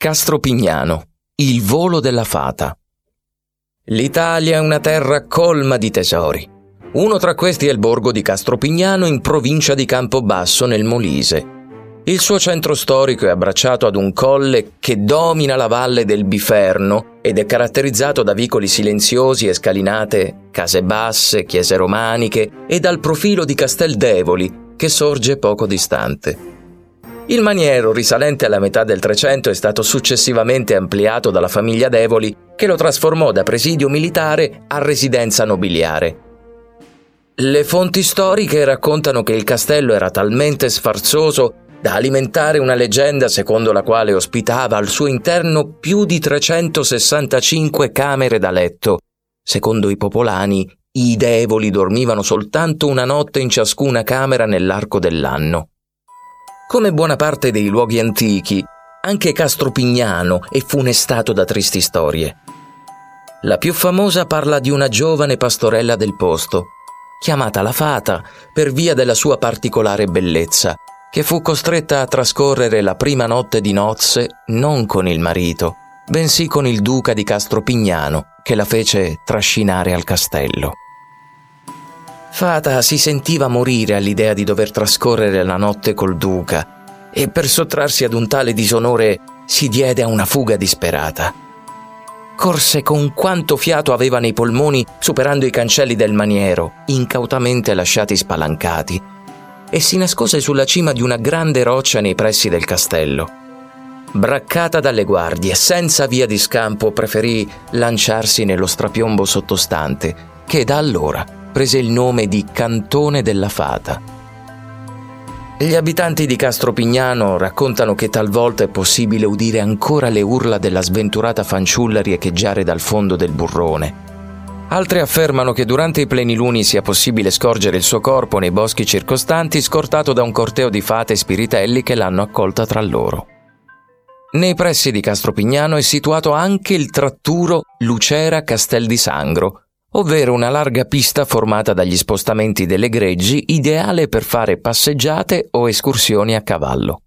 Castropignano, il volo della fata. L'Italia è una terra colma di tesori. Uno tra questi è il borgo di Castropignano in provincia di Campobasso nel Molise. Il suo centro storico è abbracciato ad un colle che domina la valle del Biferno ed è caratterizzato da vicoli silenziosi e scalinate, case basse, chiese romaniche e dal profilo di Casteldevoli che sorge poco distante. Il maniero, risalente alla metà del Trecento, è stato successivamente ampliato dalla famiglia Devoli, che lo trasformò da presidio militare a residenza nobiliare. Le fonti storiche raccontano che il castello era talmente sfarzoso da alimentare una leggenda secondo la quale ospitava al suo interno più di 365 camere da letto. Secondo i popolani, i devoli dormivano soltanto una notte in ciascuna camera nell'arco dell'anno. Come buona parte dei luoghi antichi, anche Castropignano è funestato da tristi storie. La più famosa parla di una giovane pastorella del posto, chiamata la Fata per via della sua particolare bellezza, che fu costretta a trascorrere la prima notte di nozze non con il marito, bensì con il duca di Castropignano, che la fece trascinare al castello. Fata si sentiva morire all'idea di dover trascorrere la notte col duca e per sottrarsi ad un tale disonore si diede a una fuga disperata. Corse con quanto fiato aveva nei polmoni superando i cancelli del maniero, incautamente lasciati spalancati, e si nascose sulla cima di una grande roccia nei pressi del castello. Braccata dalle guardie, senza via di scampo, preferì lanciarsi nello strapiombo sottostante, che da allora prese il nome di Cantone della Fata. Gli abitanti di Castropignano raccontano che talvolta è possibile udire ancora le urla della sventurata fanciulla riecheggiare dal fondo del burrone, Altri affermano che durante i pleniluni sia possibile scorgere il suo corpo nei boschi circostanti scortato da un corteo di fate e spiritelli che l'hanno accolta tra loro. Nei pressi di Castropignano è situato anche il tratturo Lucera Castel di Sangro, ovvero una larga pista formata dagli spostamenti delle greggi ideale per fare passeggiate o escursioni a cavallo.